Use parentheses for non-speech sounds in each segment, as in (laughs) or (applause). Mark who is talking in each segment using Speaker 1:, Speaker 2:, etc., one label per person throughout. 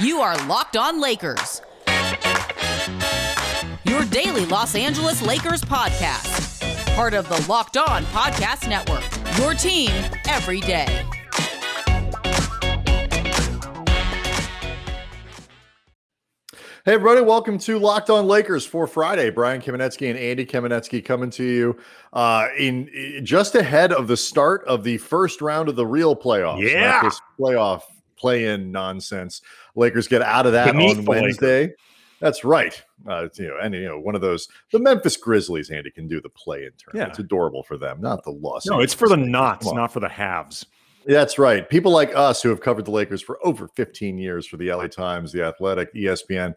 Speaker 1: You are Locked On Lakers, your daily Los Angeles Lakers podcast, part of the Locked On Podcast Network. Your team every day.
Speaker 2: Hey, everybody, welcome to Locked On Lakers for Friday. Brian Kamenetzky and Andy Kamenetzky coming to you uh, in, in just ahead of the start of the first round of the real playoffs.
Speaker 3: Yeah.
Speaker 2: Not this playoff play in nonsense. Lakers get out of that
Speaker 3: Beneath
Speaker 2: on Wednesday. That's right. Uh, you know, and you know, one of those the Memphis Grizzlies, Andy, can do the play in turn.
Speaker 3: Yeah.
Speaker 2: It's adorable for them, not the loss.
Speaker 3: No, it's for the knots, not for the halves.
Speaker 2: That's right. People like us who have covered the Lakers for over 15 years for the LA Times, the Athletic, ESPN,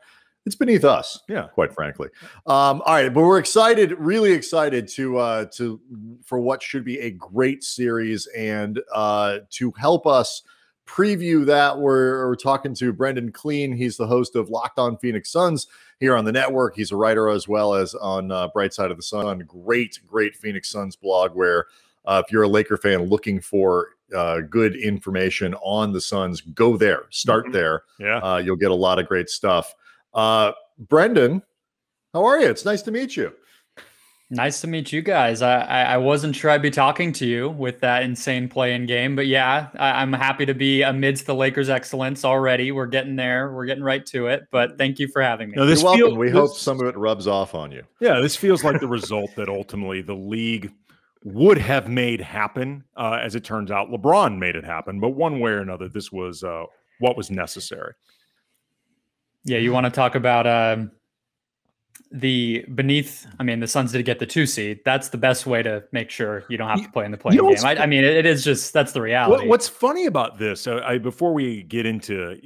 Speaker 2: it's beneath us.
Speaker 3: Yeah.
Speaker 2: quite frankly. Um, all right, but we're excited, really excited to uh, to for what should be a great series, and uh, to help us preview that, we're, we're talking to Brendon Kleen. He's the host of Locked On Phoenix Suns here on the network. He's a writer as well as on uh, Bright Side of the Sun. Great, great Phoenix Suns blog where. Uh, if you're a Laker fan looking for uh, good information on the Suns, go there. Start
Speaker 3: Mhm.
Speaker 2: there.
Speaker 3: Yeah.
Speaker 2: Uh, you'll get a lot of great stuff. Uh, Brendon, how are you? It's nice to meet you.
Speaker 4: Nice to meet you guys. I, I I wasn't sure I'd be talking to you with that insane play-in game, but yeah, I, I'm happy to be amidst the Lakers' excellence already. We're getting there. We're getting right to it. But thank you for having me.
Speaker 3: No, this
Speaker 2: You're welcome.
Speaker 3: feel-
Speaker 2: we
Speaker 3: this-
Speaker 2: hope some of it rubs off on you.
Speaker 3: Yeah, this feels like the result that ultimately the league would have made happen. Uh, as it turns out, LeBron made it happen, but one way or another, this was uh, what was necessary.
Speaker 4: Yeah, you want to talk about um, the beneath? I mean, the Suns did get the two seed. That's the best way to make sure you don't have to play in the play-in
Speaker 3: know
Speaker 4: game. I, I mean, it, it is just that's the reality.
Speaker 3: What, what's funny about this, uh, I, before we get into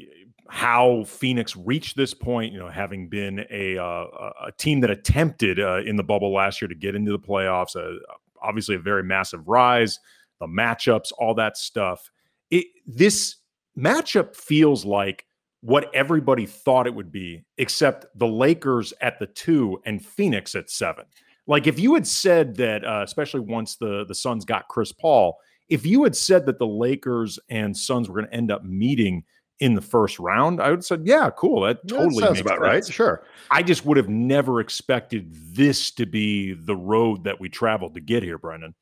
Speaker 3: how Phoenix reached this point, you know, having been a uh, a- a team that attempted uh, in the bubble last year to get into the playoffs, uh, obviously a very massive rise, the matchups, all that stuff. It this matchup feels like what everybody thought it would be, except the Lakers at the two and Phoenix at seven. Like if you had said that, uh, especially once the the Suns got Chris Paul, if you had said that the Lakers and Suns were going to end up meeting in the first round, I would have said, yeah, cool. That
Speaker 2: That
Speaker 3: totally
Speaker 2: sounds
Speaker 3: makes
Speaker 2: about right. Sure.
Speaker 3: I just would have never expected this to be the road that we traveled to get here, Brendon.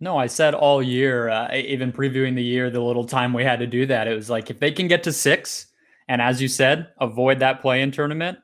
Speaker 4: No, I said all year, uh, even previewing the year, the little time we had to do that, it was like if they can get to six, and as you said, avoid that play-in tournament,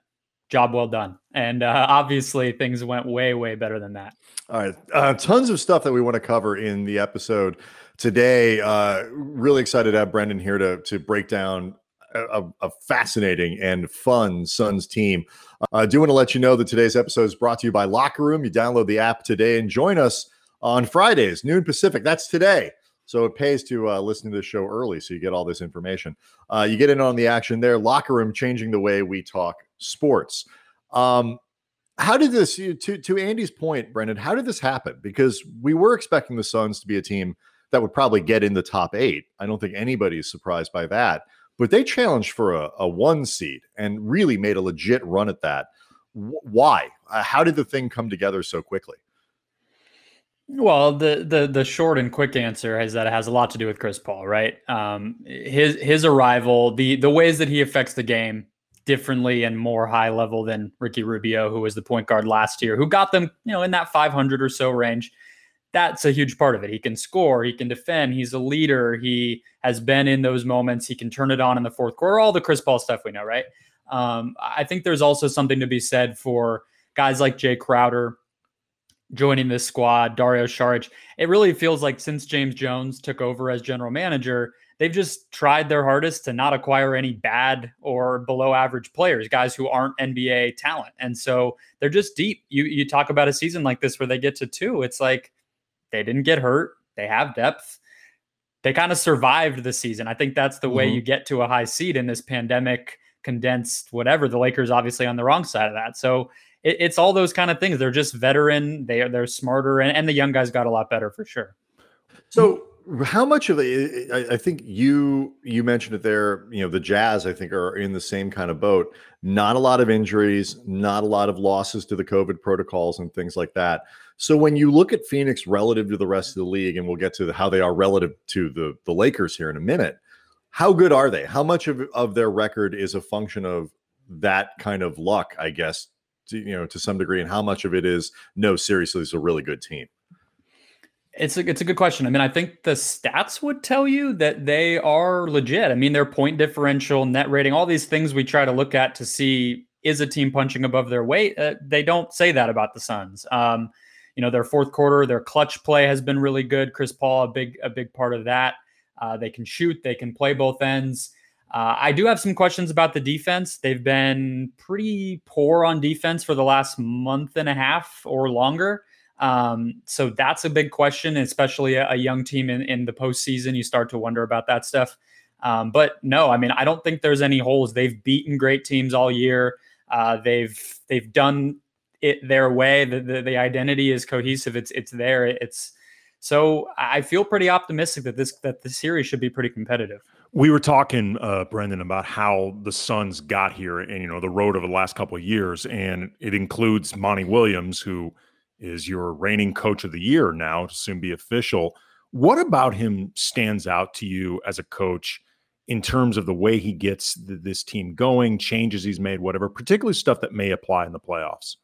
Speaker 4: job well done. And uh, obviously, things went way, way better than that.
Speaker 2: All right. Uh, tons of stuff that we want to cover in the episode today. Uh, really excited to have Brendon here to, to break down a, a- a fascinating and fun Suns team. Uh, I do want to let you know that today's episode is brought to you by Locker Room. You download the app today and join us on Fridays, noon Pacific. That's today. So it pays to uh, listen to the show early so you get all this information. Uh, you get in on the action there. Locker Room changing the way we talk sports. Um, how did this to to Andy's point, Brendon? How did this happen? Because we were expecting the Suns to be a team that would probably get in the top eight. I don't think anybody's surprised by that. But they challenged for a, a one seed and really made a legit run at that. Wh- Why? Uh, how did the thing come together so quickly?
Speaker 4: Well, the the the short and quick answer is that it has a lot to do with Chris Paul, right? Um, his his arrival, the the ways that he affects the game differently and more high level than Ricky Rubio, who was the point guard last year, who got them, you know, in that 500 or so range. That's a huge part of it. He can score, he can defend, he's a leader, he has been in those moments, he can turn it on in the fourth quarter, all the Chris Paul stuff we know, right? Um, I think there's also something to be said for guys like Jae Crowder joining this squad, Dario Saric. It really feels like since James Jones took over as general manager, they've just tried their hardest to not acquire any bad or below average players, guys who aren't NBA talent. And so they're just deep. You you talk about a season like this where they get to two, it's like they didn't get hurt. They have depth. They kind of survived the season. I think that's the way
Speaker 2: Mhm.
Speaker 4: you get to a high seed in this pandemic condensed whatever. The Lakers obviously on the wrong side of that. So it, it's all those kind of things. They're just veteran. They are they're smarter, and, and the young guys got a lot better for sure.
Speaker 2: So how much of it I, think you you mentioned it there you know the jazz i think are in the same kind of boat not a lot of injuries not a lot of losses to the covid protocols and things like that so when you look at phoenix relative to the rest of the league and we'll get to the, how they are relative to the the lakers here in a minute how good are they? How much of, of their record is a function of that kind of luck, I guess, to, you know, to some degree, and how much of it is no, seriously, it's a really good team.
Speaker 4: It's a it's a good question. I mean, I think the stats would tell you that they are legit. I mean, their point differential, net rating, all these things we try to look at to see is a team punching above their weight. Uh, they don't say that about the Suns. Um, you know, their fourth quarter, their clutch play has been really good. Chris Paul, a big a big part of that. Uh, they can shoot, they can play both ends. Uh, I do have some questions about the defense. They've been pretty poor on defense for the last month and a half or longer. Um, so that's a big question, especially a, a, young team in, in the postseason. You start to wonder about that stuff. Um, but no, I mean, I don't think there's any holes. They've beaten great teams all year. Uh, they've they've done it their way. The, the, the identity is cohesive. It's it's there. It's so I feel pretty optimistic that this that the series should be pretty competitive.
Speaker 3: We were talking, uh, Brendon, about how the Suns got here and you know the road over the last couple of years, and it includes Monty Williams, who is your reigning coach of the year now, to soon be official. What about him stands out to you as a coach in terms of the way he gets this team going, changes he's made, whatever, particularly stuff that may apply in the playoffs?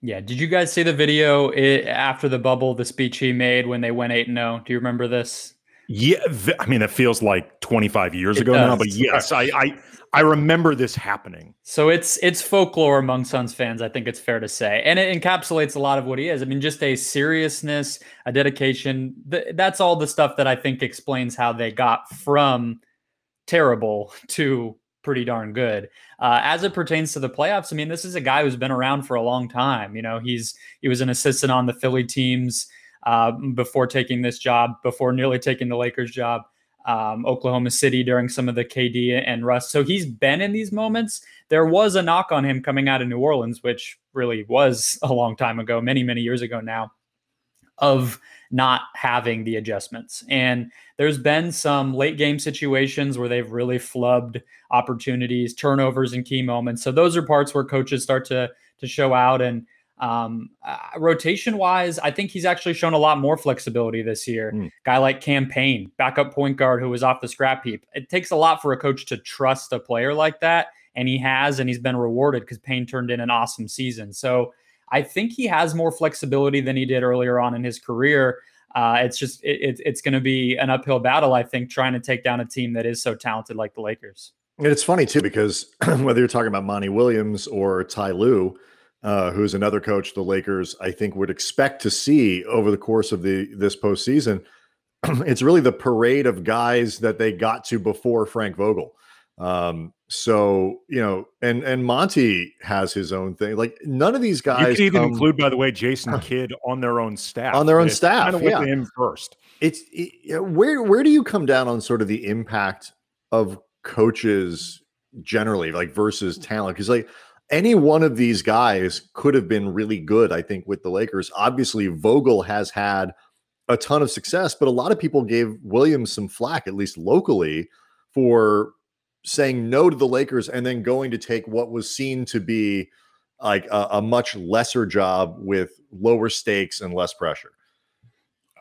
Speaker 4: Yeah. Did you guys see the video it, after the bubble, the speech he made when they went 8 0? Do you remember this?
Speaker 3: Yeah. I mean, it feels like 25 years it ago does. now, but yes, I, I, I remember this happening.
Speaker 4: So it's it's folklore among Suns fans, I think it's fair to say. And it encapsulates a lot of what he is. I mean, just a seriousness, a dedication. Th- that's all the stuff that I think explains how they got from terrible (laughs) to pretty darn good. Uh, as it pertains to the playoffs, I mean, this is a guy who's been around for a long time. You know, he's he was an assistant on the Philly teams uh, before taking this job, before nearly taking the Lakers job. Um, Oklahoma City during some of the KD and Russ. So he's been in these moments. There was a knock on him coming out of New Orleans, which really was a long time ago, many, many years ago now, of not having the adjustments. And there's been some late game situations where they've really flubbed opportunities, turnovers in key moments. So those are parts where coaches start to to show out. And um, uh, rotation wise, I think he's actually shown a lot more flexibility this year. Mm. Guy like Cam Payne, backup point guard who was off the scrap heap. It takes a lot for a coach to trust a player like that. And he has, and he's been rewarded because Payne turned in an awesome season. So I think he has more flexibility than he did earlier on in his career. Uh, it's just it, it, it's going to be an uphill battle, I think, trying to take down a team that is so talented like the Lakers.
Speaker 2: And it's funny too because (clears throat) whether you're talking about Monty Williams or Ty Lue, uh, who's another coach the Lakers I think would expect to see over the course of the this postseason, (clears throat) it's really the parade of guys that they got to before Frank Vogel. Um, so you know, and and Monty has his own thing. Like none of these guys. You
Speaker 3: could even come, include, by the way, Jason (laughs) Kidd on their own staff.
Speaker 2: On their own staff,
Speaker 3: kind of
Speaker 2: yeah.
Speaker 3: him first.
Speaker 2: It's it, where where do you come down on sort of the impact of coaches generally, like versus talent? Because like any one of these guys could have been really good. I think with the Lakers. Obviously, Vogel has had a ton of success, but a lot of people gave Williams some flack, at least locally, for saying no to the Lakers and then going to take what was seen to be like a, a, much lesser job with lower stakes and less pressure.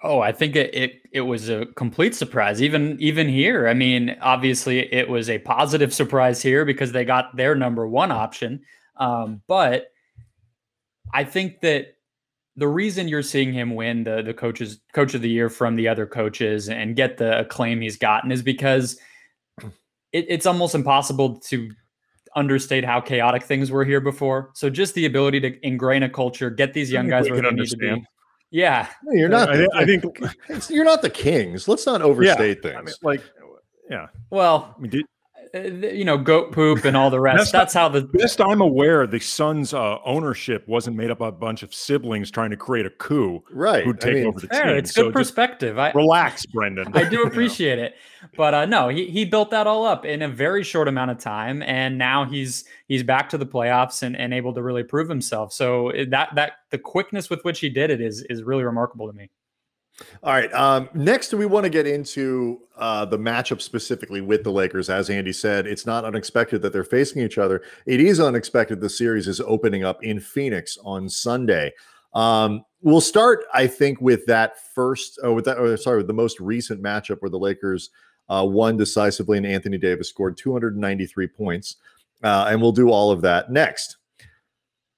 Speaker 4: Oh, I think it, it it was a complete surprise. Even even here, I mean, obviously it was a positive surprise here because they got their number one option. Um, but I think that the reason you're seeing him win the the coaches coach of the year from the other coaches and get the acclaim he's gotten is because (clears throat) it, it's almost impossible to understate how chaotic things were here before. So just the ability to ingrain a culture, get these young guys where they understand. need to be. Yeah,
Speaker 2: no, you're not. The, I, think (laughs) you're not the Kings. Let's not overstate yeah, things. I
Speaker 3: mean, like, yeah.
Speaker 4: Well, I mean, did, you know, goat poop and all the rest. That's, how the
Speaker 3: best I'm aware. The Suns' uh, ownership wasn't made up of a bunch of siblings trying to create a coup,
Speaker 2: right?
Speaker 3: Who'd take I mean, over the fair, team.
Speaker 4: It's good so perspective. I,
Speaker 3: relax, Brendon.
Speaker 4: I do (laughs) appreciate it, but uh, no, he he built that all up in a very short amount of time, and now he's he's back to the playoffs and, and able to really prove himself. So that that the quickness with which he did it is is really remarkable to me.
Speaker 2: All right. Um, next, we want to get into uh, the matchup specifically with the Lakers. As Andy said, it's not unexpected that they're facing each other. It is unexpected the series is opening up in Phoenix on Sunday. Um, we'll start, I think, with that first, oh, with that, or sorry, with the most recent matchup where the Lakers uh, won decisively, and Anthony Davis scored 293 points. Uh, and we'll do all of that next.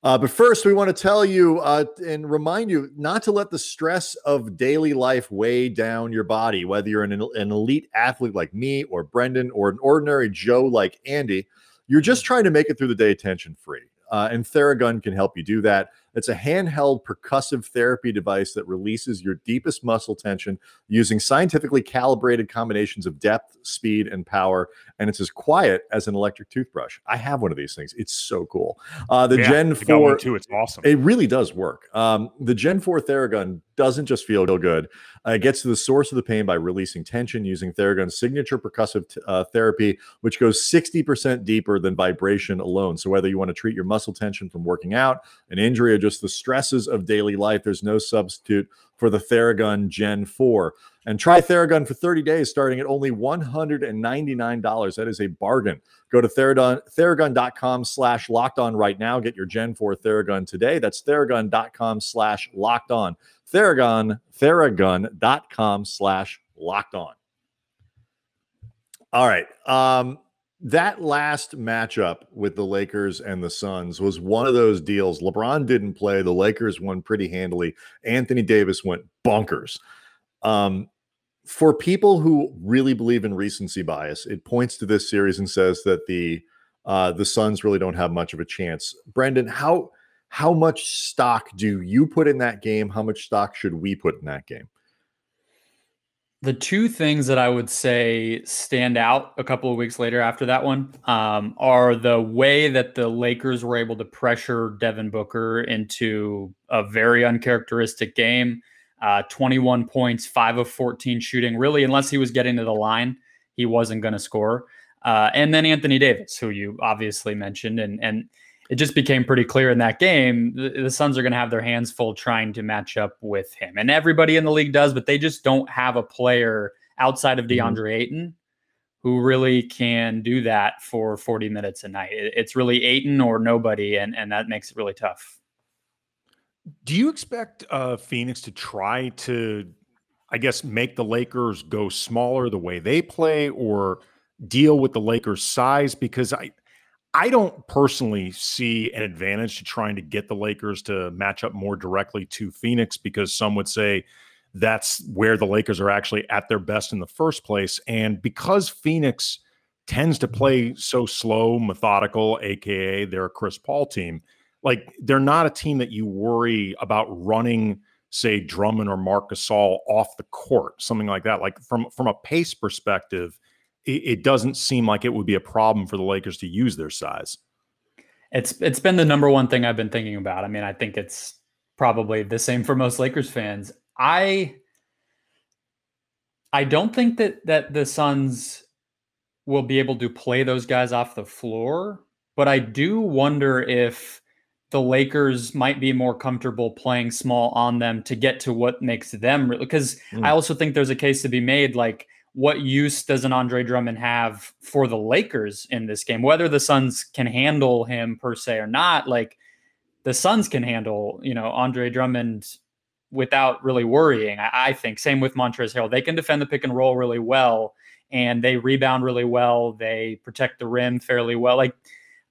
Speaker 2: Uh, but first, we want to tell you uh, and remind you not to let the stress of daily life weigh down your body, whether you're an, an elite athlete like me or Brendon or an ordinary Joe like Andy. You're just trying to make it through the day tension free. Uh, and Theragun can help you do that. It's a handheld percussive therapy device that releases your deepest muscle tension using scientifically calibrated combinations of depth, speed, and power. And it's as quiet as an electric toothbrush. I have one of these things. It's so cool. Uh, the
Speaker 3: Yeah,
Speaker 2: Gen 4
Speaker 3: too. It's awesome.
Speaker 2: it really does work. Um, the Gen 4 Theragun doesn't just feel good. Uh, it gets to the source of the pain by releasing tension using Theragun's signature percussive t- uh, therapy, which goes 60% deeper than vibration alone. So, whether you want to treat your muscle tension from working out, an injury, or just the stresses of daily life, there's no substitute for the Theragun Gen 4. And try Theragun for 30 days starting at only $199. That is a bargain. Go to Theragun, theragun.com slash locked on right now. Get your Gen 4 Theragun today. That's theragun.com slash locked on. Theragun, theragun.com slash locked on. All right. Um, that last matchup with the Lakers and the Suns was one of those deals. LeBron didn't play. The Lakers won pretty handily. Anthony Davis went bonkers. Um, for people who really believe in recency bias, it points to this series and says that the uh, the Suns really don't have much of a chance. Brendon, how how much stock do you put in that game? How much stock should we put in that game?
Speaker 4: The two things that I would say stand out a couple of weeks later after that one um, are the way that the Lakers were able to pressure Devin Booker into a very uncharacteristic game. Uh, 21 points, five of 14 shooting. Really, unless he was getting to the line, he wasn't going to score. Uh, and then Anthony Davis, who you obviously mentioned, and and it just became pretty clear in that game the, the Suns are going to have their hands full trying to match up with him, and everybody in the league does, but they just don't have a player outside of
Speaker 2: Mhm.
Speaker 4: DeAndre Ayton who really can do that for 40 minutes a night. It- it's really Ayton or nobody, and and that makes it really tough.
Speaker 3: Do you expect uh, Phoenix to try to, I guess, make the Lakers go smaller the way they play, or deal with the Lakers' size? Because I, I don't personally see an advantage to trying to get the Lakers to match up more directly to Phoenix, because some would say that's where the Lakers are actually at their best in the first place, and because Phoenix tends to play so slow, methodical, aka they're a Chris Paul team like they're not a team that you worry about running, say Drummond or Marc Gasol off the court, something like that. Like from from a pace perspective, it, it doesn't seem like it would be a problem for the Lakers to use their size.
Speaker 4: It's it's been the number one thing I've been thinking about. I mean, I think it's probably the same for most Lakers fans. I I don't think that that the Suns will be able to play those guys off the floor, but I do wonder if the Lakers might be more comfortable playing small on them to get to what makes them really because
Speaker 2: Mm.
Speaker 4: I also think there's a case to be made like what use does an Andre Drummond have for the Lakers in this game? Whether the Suns can handle him per se or not, like the Suns can handle, you know, Andre Drummond without really worrying. I, I think same with Montrezl Harrell. They can defend the pick and roll really well, and they rebound really well. They protect the rim fairly well. Like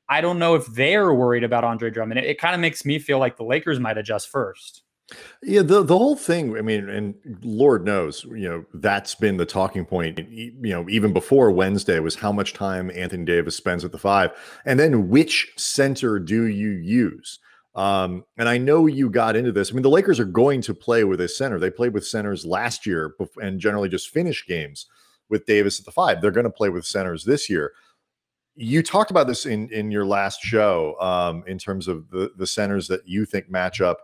Speaker 4: I don't know if they're worried about Andre Drummond. It, it kind of makes me feel like the Lakers might adjust first.
Speaker 2: Yeah, the the whole thing. I mean, and Lord knows, you know, that's been the talking point. You know, even before Wednesday was how much time Anthony Davis spends at the five, and then which center do you use? Um, and I know you got into this. I mean, the Lakers are going to play with a center. They played with centers last year and generally just finish games with Davis at the five. They're going to play with centers this year. You talked about this in in your last show um, in terms of the the centers that you think match up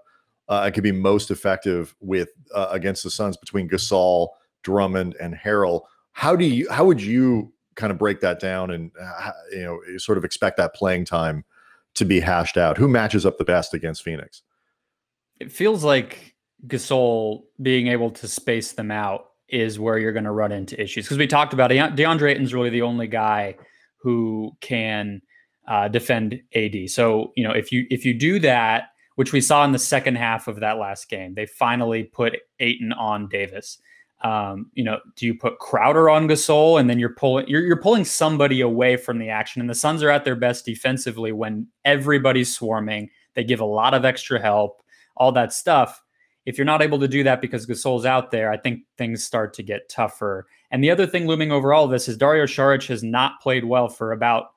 Speaker 2: uh, and could be most effective with uh, against the Suns between Gasol, Drummond, and Harrell. How do you? How would you kind of break that down and uh, you know sort of expect that playing time to be hashed out? Who matches up the best against Phoenix?
Speaker 4: It feels like Gasol being able to space them out is where you're going to run into issues because we talked about it. DeAndre Ayton's really the only guy who can uh, defend AD. So you know if you if you do that, which we saw in the second half of that last game, they finally put Ayton on Davis. Um, you know, do you put Crowder on Gasol and then you're pulling you're, you're pulling somebody away from the action? And the Suns are at their best defensively when everybody's swarming. They give a lot of extra help, all that stuff. If you're not able to do that because Gasol's out there, I think things start to get tougher. And the other thing looming over all of this is Dario Saric has not played well for about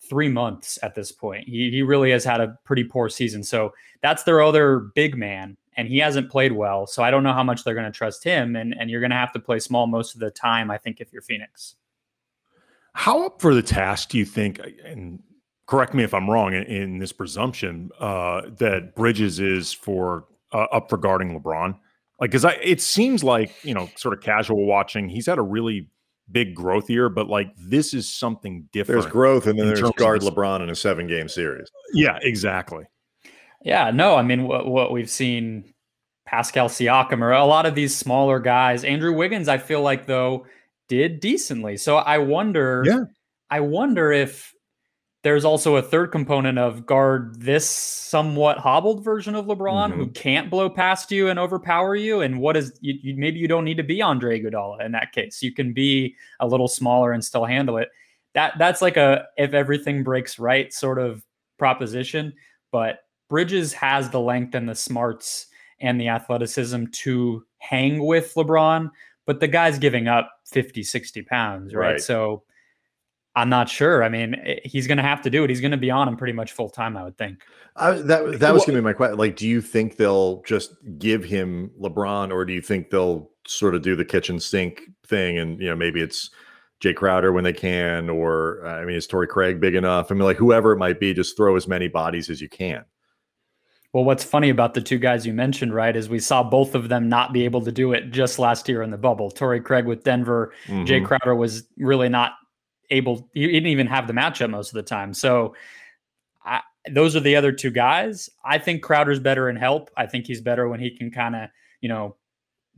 Speaker 4: three months at this point. He, he really has had a pretty poor season. So that's their other big man and he hasn't played well. So I don't know how much they're going to trust him. And and you're going to have to play small most of the time. I think if you're Phoenix.
Speaker 3: How up for the task do you think? And correct me if I'm wrong in, in this presumption uh, that Bridges is for uh, up for guarding LeBron. Like, because I it seems like you know, sort of casual watching, he's had a really big growth year, but like this is something different.
Speaker 2: There's growth, and then there's guard LeBron in a seven game series.
Speaker 3: Yeah, exactly.
Speaker 4: Yeah, no, I mean what what we've seen Pascal Siakam or a lot of these smaller guys. Andrew Wiggins, I feel like though did decently. So I wonder
Speaker 2: yeah.
Speaker 4: I wonder if there's also a third component of guard this somewhat hobbled version of LeBron mm-hmm. who can't blow past you and overpower you. And what is you, you, maybe you don't need to be Andre Iguodala in that case. You can be a little smaller and still handle it. That that's like a if everything breaks right sort of proposition. But Bridges has the length and the smarts and the athleticism to hang with LeBron, but the guy's giving up 50, 60 pounds, right? right. So I'm not sure. I mean, eh, he's going to have to do it. He's going to be on him pretty much full time, I would think.
Speaker 2: I, that that was going to be my question. Like, do you think they'll just give him LeBron, or do you think they'll sort of do the kitchen sink thing, and you know maybe it's Jae Crowder when they can, or I mean, is Torrey Craig big enough? I mean, like whoever it might be, just throw as many bodies as you can.
Speaker 4: Well, what's funny about the two guys you mentioned, right, is we saw both of them not be able to do it just last year in the bubble. Torrey Craig with Denver, mm-hmm. Jae Crowder was really not able, he didn't even have the matchup most of the time. So I, those are the other two guys. I think Crowder's better in help. I think he's better when he can kind of, you know,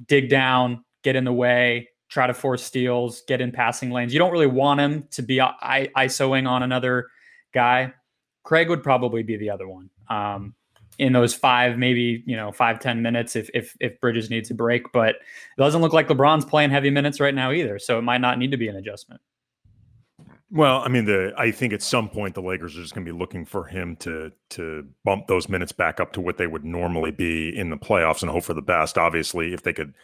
Speaker 4: dig down, get in the way, try to force steals, get in passing lanes. You don't really want him to be I- ISOing on another guy. Craig would probably be the other one. Um, in those five, maybe you know, five ten minutes if if if Bridges needs a break. But it doesn't look like LeBron's playing heavy minutes right now either, so it might not need to be an adjustment.
Speaker 3: Well, I mean, the I think at some point the Lakers are just going to be looking for him to to bump those minutes back up to what they would normally be in the playoffs and hope for the best. Obviously, if they could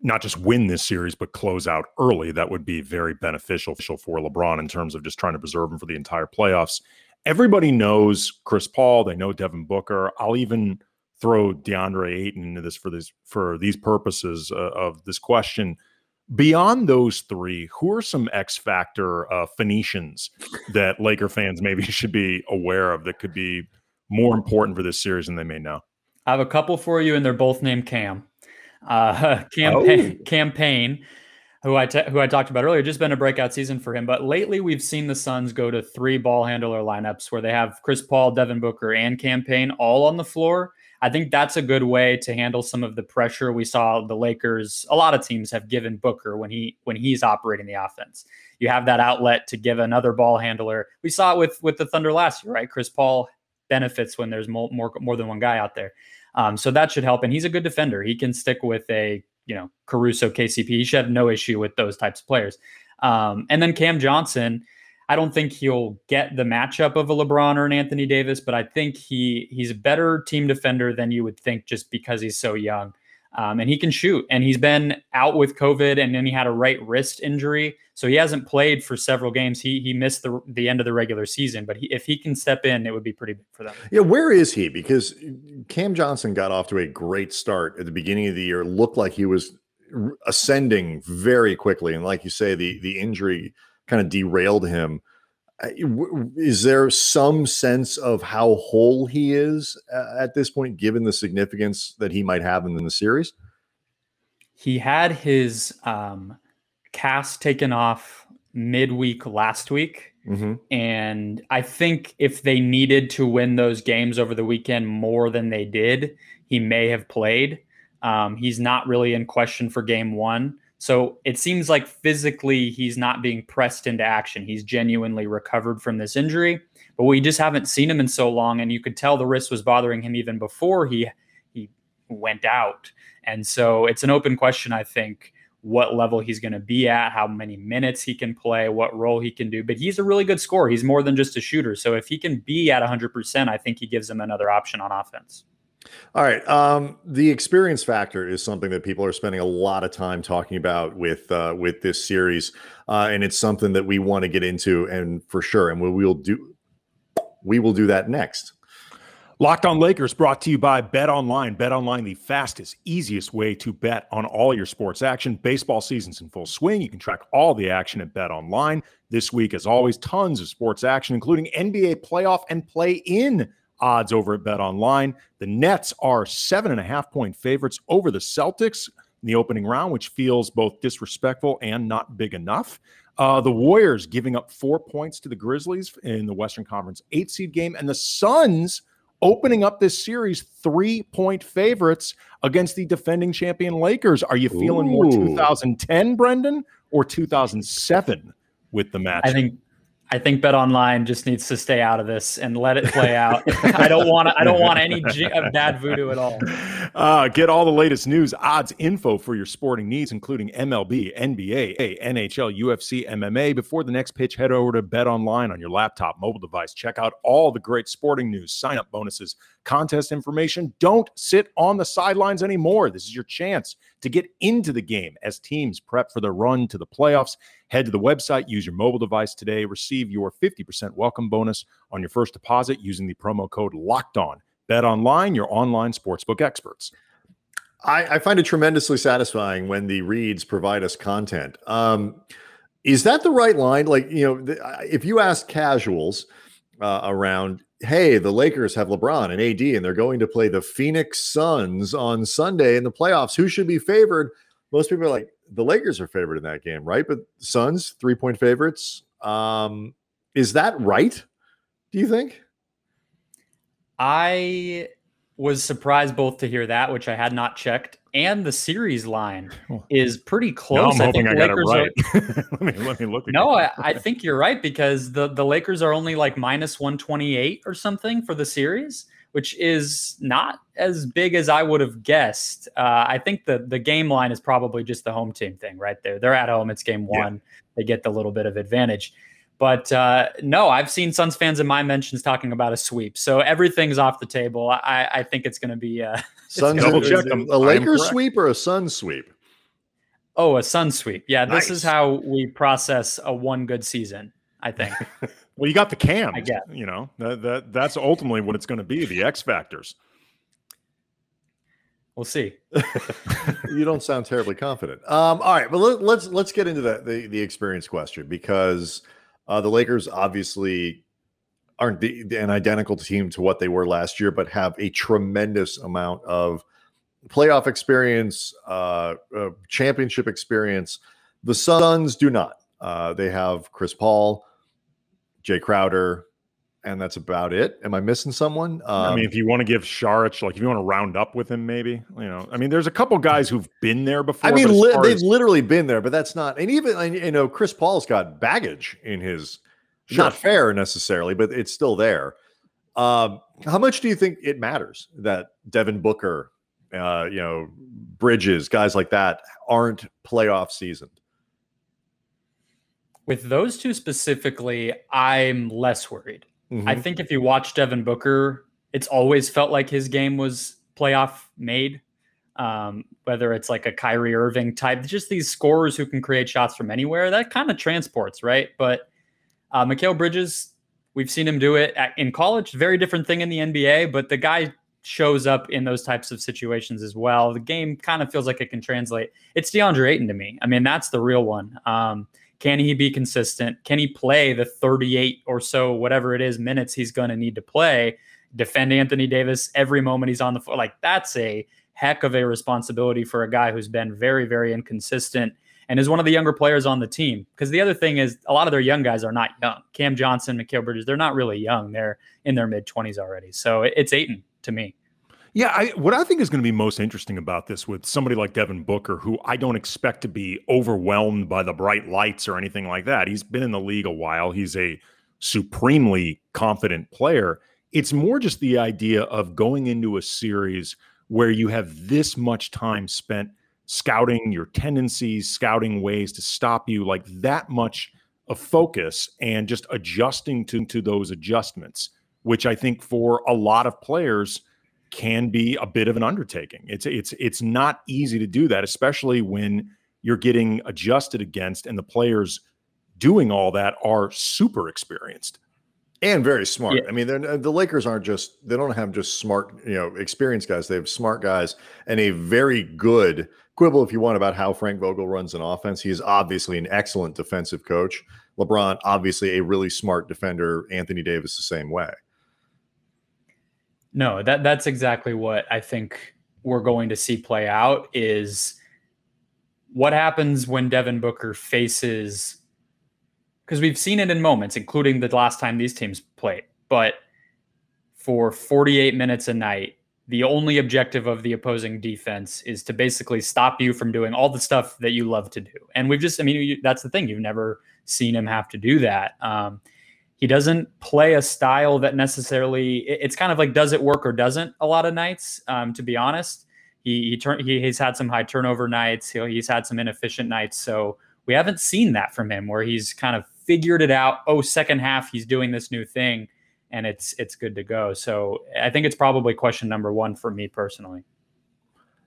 Speaker 3: not just win this series but close out early, that would be very beneficial for LeBron in terms of just trying to preserve him for the entire playoffs everybody knows Chris Paul. They know Devin Booker. I'll even throw DeAndre Ayton into this for this for these purposes uh, of this question. Beyond those three, who are some X factor uh, Phoenicians that Laker fans maybe (laughs) should be aware of that could be more important for this series than they may know?
Speaker 4: I have a couple for you, and they're both named Cam. Uh, (laughs) Cam Payne, oh. Cam who I who I talked about earlier, just been a breakout season for him. But lately, we've seen the Suns go to three ball handler lineups where they have Chris Paul, Devin Booker, and Cam Payne all on the floor. I think that's a good way to handle some of the pressure we saw the Lakers. A lot of teams have given Booker when he when he's operating the offense. You have that outlet to give another ball handler. We saw it with with the Thunder last year, right? Chris Paul benefits when there's more more, more than one guy out there. Um, so that should help. And he's a good defender. He can stick with a you know Caruso, KCP. He should have no issue with those types of players. Um, and then Cam Johnson, I don't think he'll get the matchup of a LeBron or an Anthony Davis, but I think he he's a better team defender than you would think just because he's so young. Um, and he can shoot. And he's been out with COVID, and then he had a right wrist injury, so he hasn't played for several games. He he missed the the end of the regular season, but he, if he can step in, it would be pretty big for them.
Speaker 2: Yeah, where is he? Because Cam Johnson got off to a great start at the beginning of the year. Looked like he was ascending very quickly, and like you say, the the injury kind of derailed him. Is there some sense of how whole he is at this point, given the significance that he might have in the series?
Speaker 4: He had his um, cast taken off midweek last week. Mm-hmm. And I think if they needed to win those games over the weekend more than they did, he may have played. Um, he's not really in question for game one. So it seems like physically he's not being pressed into action. He's genuinely recovered from this injury, but we just haven't seen him in so long. And you could tell the wrist was bothering him even before he he went out. And so it's an open question, I think, what level he's going to be at, how many minutes he can play, what role he can do. But he's a really good scorer. He's more than just a shooter. So if he can be at 100%, I think he gives him another option on offense.
Speaker 2: All right. Um, the experience factor is something that people are spending a lot of time talking about with uh, with this series, uh, and it's something that we want to get into, and for sure, and we will do we will do that next.
Speaker 3: Locked on Lakers brought to you by Bet Online. Bet Online, the fastest, easiest way to bet on all your sports action. Baseball season's in full swing. You can track all the action at Bet Online. This week, as always, tons of sports action, including NBA playoff and play in odds over at Bet Online. The Nets are seven and a half point favorites over the Celtics in the opening round, which feels both disrespectful and not big enough. Uh, the Warriors giving up four points to the Grizzlies in the Western Conference eight seed game, and the Suns opening up this series three point favorites against the defending champion Lakers. Are you feeling Ooh. more 2010, Brendon, or 2007 with the match?
Speaker 4: I think I think Bet Online just needs to stay out of this and let it play out. I don't want I don't want any g- bad voodoo at all.
Speaker 3: Uh, get all the latest news, odds, info for your sporting needs, including MLB, NBA, NHL, UFC, MMA. Before the next pitch, head over to Bet Online on your laptop, mobile device. Check out all the great sporting news, sign up bonuses, contest information. Don't sit on the sidelines anymore. This is your chance to get into the game as teams prep for the run to the playoffs. Head to the website, use your mobile device today, receive your 50% welcome bonus on your first deposit using the promo code locked on. Bet online, your online sportsbook experts.
Speaker 2: I, I find it tremendously satisfying when the reads provide us content. Um, is that the right line? Like, you know, if you ask casuals uh, around, hey, the Lakers have LeBron and AD, and they're going to play the Phoenix Suns on Sunday in the playoffs, who should be favored? Most people are like, the Lakers are favored in that game, right? But Suns, three point favorites. Um, is that right? Do you think?
Speaker 4: I was surprised both to hear that, which I had not checked, and the series line (laughs) is pretty close.
Speaker 3: I'm hoping I, I got it right. Are, (laughs) let me let me look.
Speaker 4: No, I, I, think you're right because the the Lakers are only like minus 128 or something for the series which is not as big as I would have guessed. Uh, I think the the game line is probably just the home team thing right there. They're at home. It's game one. Yeah. They get the little bit of advantage. But uh, no, I've seen Suns fans in my mentions talking about a sweep. So everything's off the table. I, I think it's going to be uh, (laughs)
Speaker 2: Suns double check them. A Lakers sweep or a Suns sweep?
Speaker 4: Oh, a Sun sweep. Yeah, nice. this is how we process a one good season. I think. (laughs)
Speaker 3: Well, you got the cam. I guess. You know, that, that that's ultimately what it's going to be, the X factors.
Speaker 4: We'll see. (laughs) (laughs)
Speaker 2: you don't sound terribly confident. Um, all right, but let, us let's, let's get into the, the, the experience question because uh, the Lakers obviously aren't the, an identical team to what they were last year, but have a tremendous amount of playoff experience, uh, uh, championship experience. The Suns do not. Uh, they have Chris Paul. Jae Crowder, and that's about it. Am I missing someone?
Speaker 3: Um, I mean, if you want to give Saric, like if you want to round up with him, maybe you know. I mean, there's a couple guys who've been there before.
Speaker 2: I mean, li- they've as- literally been there, but that's not. And even you know, Chris Paul's got baggage in his. Sure. Not fair necessarily, but it's still there. Um, how much do you think it matters that Devin Booker, uh, you know, Bridges, guys like that aren't playoff seasoned?
Speaker 4: With those two specifically, I'm less worried. Mm-hmm. I think if you watch Devin Booker, it's always felt like his game was playoff made. Um, whether it's like a Kyrie Irving type, just these scorers who can create shots from anywhere, that kind of transports, right? But uh, Mikal Bridges, we've seen him do it at, in college. Very different thing in the NBA, but the guy shows up in those types of situations as well. The game kind of feels like it can translate. It's DeAndre Ayton to me. I mean, that's the real one. Um, can he be consistent? Can he play the 38 or so, whatever it is, minutes he's going to need to play? Defend Anthony Davis every moment he's on the floor. Like that's a heck of a responsibility for a guy who's been very, very inconsistent and is one of the younger players on the team. Because the other thing is, a lot of their young guys are not young. Cam Johnson, Mikal Bridges, they're not really young. They're in their mid 20s already. So it's Ayton to me.
Speaker 3: Yeah, I, what I think is going to be most interesting about this with somebody like Devin Booker, who I don't expect to be overwhelmed by the bright lights or anything like that. He's been in the league a while. He's a supremely confident player. It's more just the idea of going into a series where you have this much time spent scouting your tendencies, scouting ways to stop you, like that much of focus and just adjusting to, to those adjustments, which I think for a lot of players can be a bit of an undertaking. It's it's it's not easy to do that, especially when you're getting adjusted against and the players doing all that are super experienced
Speaker 2: and very smart. Yeah. I mean, uh, the Lakers aren't just they don't have just smart, you know, experienced guys. They have smart guys and a very good quibble if you want about how Frank Vogel runs an offense. He is obviously an excellent defensive coach. LeBron, obviously a really smart defender. Anthony Davis, the same way.
Speaker 4: No, that that's exactly what I think we're going to see play out is what happens when Devin Booker faces because we've seen it in moments, including the last time these teams played. But for 48 minutes a night, the only objective of the opposing defense is to basically stop you from doing all the stuff that you love to do. And we've just, I mean, you, that's the thing. You've never seen him have to do that. Um, he doesn't play a style that necessarily, it's kind of like does it work or doesn't a lot of nights, um, to be honest. He, he, turn, he he's had some high turnover nights. He, he's had some inefficient nights. So we haven't seen that from him where he's kind of figured it out. Oh, second half, he's doing this new thing and it's it's good to go. So I think it's probably question number one for me personally.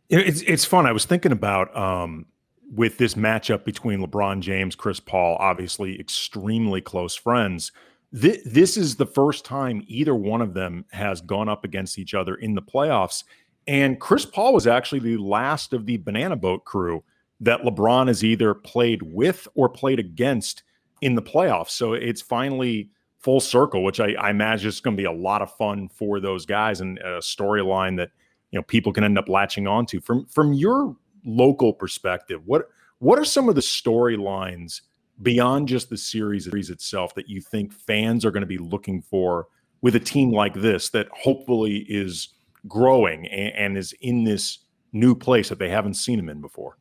Speaker 3: It's it's fun. I was thinking about um, with this matchup between LeBron James, Chris Paul, obviously extremely close friends. This, this is the first time either one of them has gone up against each other in the playoffs. And Chris Paul was actually the last of the banana boat crew that LeBron has either played with or played against in the playoffs. So it's finally full circle, which I, I imagine is going to be a lot of fun for those guys and a storyline that you know people can end up latching onto. From from your local perspective, what what are some of the storylines beyond just the series itself that you think fans are going to be looking for with a team like this that hopefully is growing and, and is in this new place that they haven't seen him in before?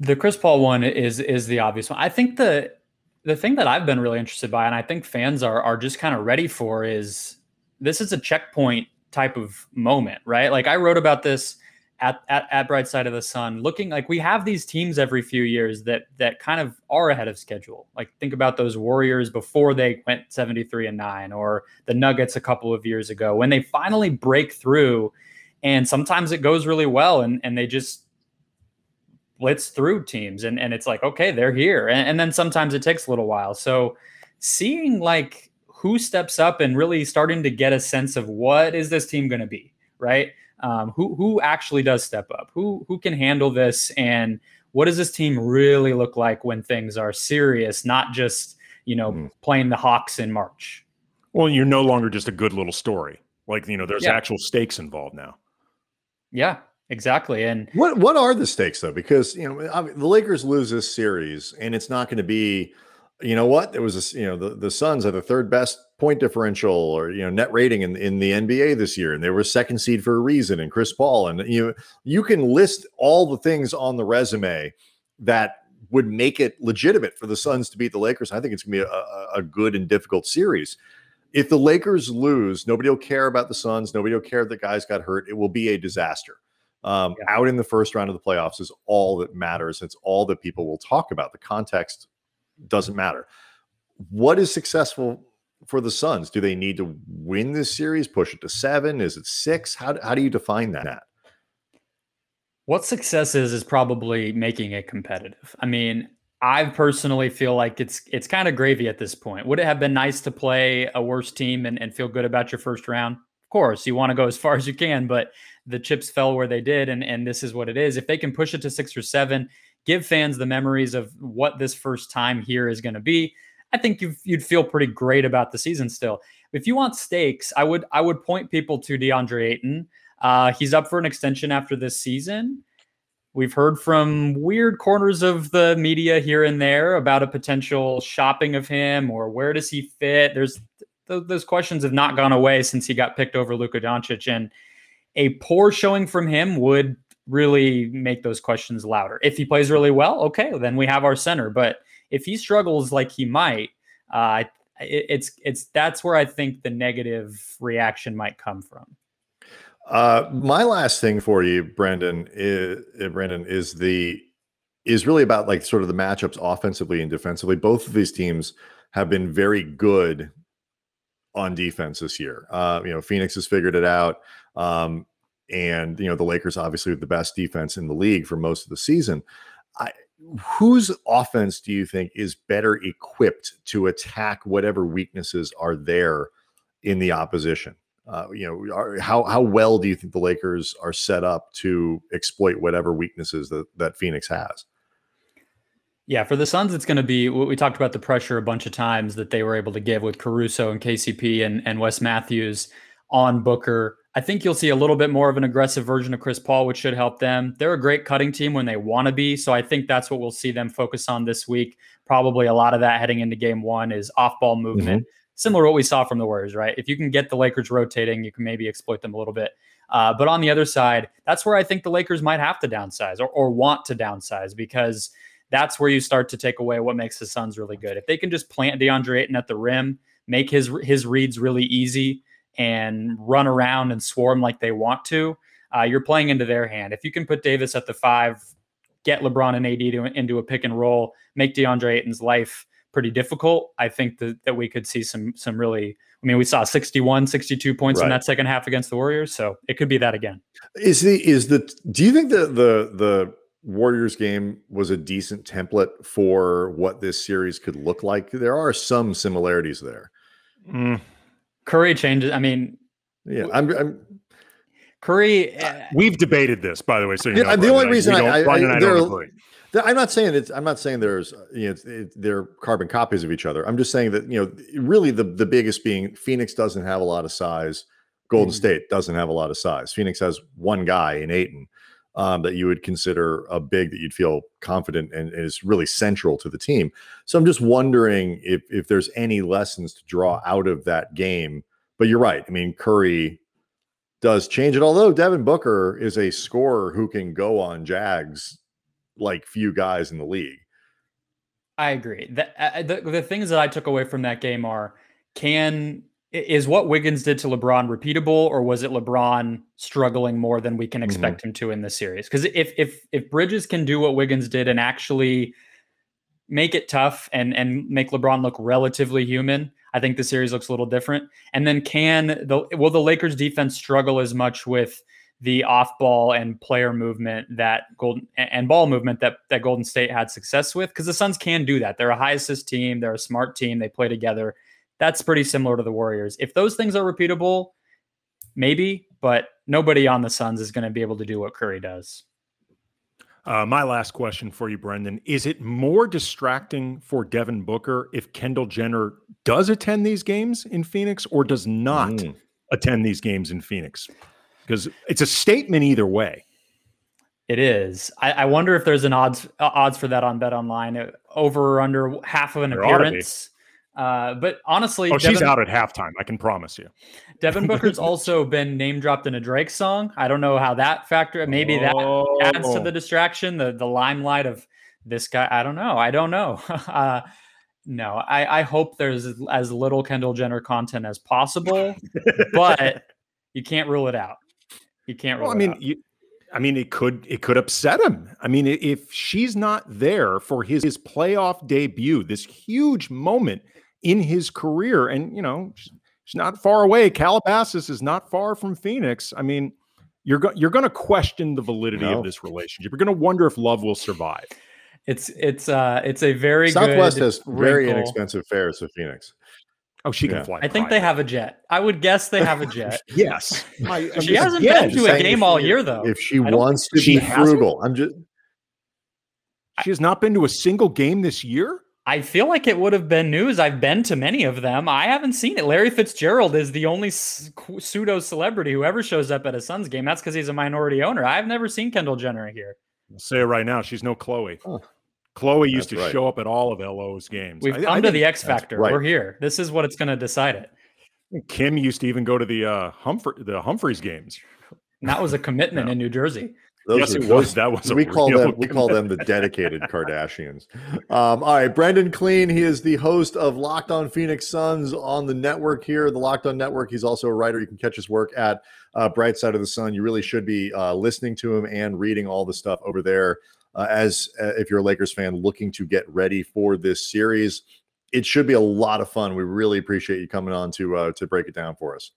Speaker 4: The Chris Paul one is is the obvious one. I think the the thing that I've been really interested by, and I think fans are are just kind of ready for, is this is a checkpoint type of moment, right? Like I wrote about this at, at at Bright Side of the Sun, looking like we have these teams every few years that that kind of are ahead of schedule. Like think about those Warriors before they went 73 and 9 or the Nuggets a couple of years ago when they finally break through and sometimes it goes really well and and they just blitz through teams and, and it's like okay they're here. And, and then sometimes it takes a little while. So seeing like who steps up and really starting to get a sense of what is this team going to be right um, who who actually does step up who who can handle this and what does this team really look like when things are serious not just you know mm. playing the hawks in march
Speaker 3: well you're no longer just a good little story like you know there's yeah. actual stakes involved now
Speaker 4: yeah Exactly. And
Speaker 2: what what are the stakes though? Because you know I mean, the Lakers lose this series, and it's not going to be, you know what? There was a you know the the Suns are the third best point differential or you know net rating in in the NBA this year, and they were second seed for a reason. And Chris Paul, and you you can list all the things on the resume that would make it legitimate for the Suns to beat the Lakers. I think it's gonna be a, a good and difficult series if the Lakers lose, nobody will care about the Suns. Nobody will care that guys got hurt. It will be a disaster um, yeah. out in the first round of the playoffs is all that matters. It's all that people will talk about. The context doesn't matter. What is successful for the Suns? Do they need to win this series, push it to seven? Is it six? How, how do you define that?
Speaker 4: What success is is probably making it competitive. I mean, I personally feel like it's it's kind of gravy at this point. Would it have been nice to play a worse team and, and feel good about your first round? Of course, you want to go as far as you can, but the chips fell where they did, and and this is what it is. If they can push it to six or seven, give fans the memories of what this first time here is going to be. I think you would feel pretty great about the season still. If you want stakes, I would I would point people to DeAndre Ayton. Uh, he's up for an extension after this season. We've heard from weird corners of the media here and there about a potential shopping of him or where does he fit. There's th- those questions have not gone away since he got picked over Luka Doncic, and a poor showing from him would really make those questions louder. If he plays really well, okay, then we have our center. But if he struggles like he might, uh, it, it's it's that's where I think the negative reaction might come from.
Speaker 2: Uh, my last thing for you, Brendon, is, uh, Brendon, is the is really about like sort of the matchups offensively and defensively. Both of these teams have been very good on defense this year. Uh, you know, Phoenix has figured it out. Um, and you know, the Lakers obviously with the best defense in the league for most of the season. I, whose offense do you think is better equipped to attack whatever weaknesses are there in the opposition? Uh, you know, are, how how well do you think the Lakers are set up to exploit whatever weaknesses that that Phoenix has?
Speaker 4: Yeah, for the Suns, it's going to be we talked about the pressure a bunch of times that they were able to give with Caruso and KCP and, and Wes Matthews on Booker. I think you'll see a little bit more of an aggressive version of Chris Paul, which should help them. They're a great cutting team when they want to be. So I think that's what we'll see them focus on this week. Probably a lot of that heading into game one is off ball movement, mm-hmm. similar to what we saw from the Warriors, right? If you can get the Lakers rotating, you can maybe exploit them a little bit. Uh, but on the other side, that's where I think the Lakers might have to downsize or, or want to downsize because – that's where you start to take away what makes the Suns really good. If they can just plant DeAndre Ayton at the rim, make his his reads really easy, and run around and swarm like they want to, uh, you're playing into their hand. If you can put Davis at the five, get LeBron and AD to, into a pick and roll, make DeAndre Ayton's life pretty difficult, I think that, that we could see some some really I mean, we saw 61, 62 points right. in that second half against the Warriors, so it could be that again.
Speaker 2: Is the is the do you think that the the Warriors game was a decent template for what this series could look like. There are some similarities there.
Speaker 4: Mm. Curry changes. I mean,
Speaker 2: yeah, I'm, I'm
Speaker 4: Curry.
Speaker 3: Uh, we've debated this, by the way. So
Speaker 2: yeah, the only reason I, I, I, I don't I'm not saying it's. I'm not saying there's. You know, it's, it, they're carbon copies of each other. I'm just saying that you know, really the the biggest being Phoenix doesn't have a lot of size. Golden mm. State doesn't have a lot of size. Phoenix has one guy in Ayton um, that you would consider a big that you'd feel confident and is really central to the team. So I'm just wondering if if there's any lessons to draw out of that game. But you're right. I mean, Curry does change it. Although Devin Booker is a scorer who can go on Jags like few guys in the league.
Speaker 4: I agree. The, uh, the, the things that I took away from that game are can is what Wiggins did to LeBron repeatable, or was it LeBron struggling more than we can mm-hmm. expect mm-hmm. him to in this series? Because if if if Bridges can do what Wiggins did and actually make it tough and and make LeBron look relatively human, I think the series looks a little different. And then can the will the Lakers defense struggle as much with the off ball and player movement that Golden and ball movement that that Golden State had success with? Because the Suns can do that. They're a high assist team. They're a smart team. They play together that's pretty similar to the Warriors. If those things are repeatable, maybe, but nobody on the Suns is going to be able to do what Curry does.
Speaker 3: Uh, my last question for you, Brendon. Is it more distracting for Devin Booker if Kendall Jenner does attend these games in Phoenix or does not mm. attend these games in Phoenix? Because it's a statement either way.
Speaker 4: It is. I, I wonder if there's an odds uh, odds for that on BetOnline over or under half of an there appearance. Uh, but honestly,
Speaker 3: oh, Devin, she's out at halftime. I can promise you.
Speaker 4: Devin Booker's (laughs) also been name dropped in a Drake song. I don't know how that factor. Maybe oh. that adds to the distraction, the the limelight of this guy. I don't know. I don't know. (laughs) uh, no, I, I hope there's as little Kendall Jenner content as possible, but (laughs) you can't rule it out. You can't rule. Well, I
Speaker 3: mean, you, I mean, it could it could upset him. I mean, if she's not there for his, his playoff debut, this huge moment in his career. And, you know, it's not far away. Calabasas is not far from Phoenix. I mean, you're, go- you're going to question the validity no. of this relationship. You're going to wonder if love will survive.
Speaker 4: It's it's uh it's a very
Speaker 2: Southwest has very inexpensive fares to Phoenix.
Speaker 3: Oh, she can fly.
Speaker 4: I think they have a jet. I would guess they have a (laughs) jet.
Speaker 3: yes.
Speaker 4: My, she hasn't been to a game all year though.
Speaker 2: If she wants to be frugal, I'm just.
Speaker 3: She has not been to a single game this year.
Speaker 4: I feel like it would have been news. I've been to many of them. I haven't seen it. Larry Fitzgerald is the only pseudo celebrity who ever shows up at a Suns game. That's because he's a minority owner. I've never seen Kendall Jenner here.
Speaker 3: I'll say it right now. She's no Khloe. Oh. Khloe used that's to right. show up at all of LO's games.
Speaker 4: We've I, come I to the X Factor. Right. We're here. This is what it's going to decide it.
Speaker 3: Kim used to even go to the uh, Humphrey, the Humphries games.
Speaker 4: that was a commitment in New Jersey.
Speaker 2: Those
Speaker 3: yes,
Speaker 2: are-
Speaker 3: it
Speaker 2: those-
Speaker 3: was. That was a
Speaker 2: we call
Speaker 3: real
Speaker 2: them we call them the (laughs) dedicated Kardashians. Um, all right, Brendon Kleen. He is the host of Locked On Phoenix Suns on the network here, the Locked On Network. He's also a writer. You can catch his work at uh, Bright Side of the Sun. You really should be uh, listening to him and reading all the stuff over there. Uh, as uh, if you're a Lakers fan looking to get ready for this series, it should be a lot of fun. We really appreciate you coming on to uh, to break it down for us.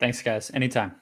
Speaker 4: Thanks, guys. Anytime.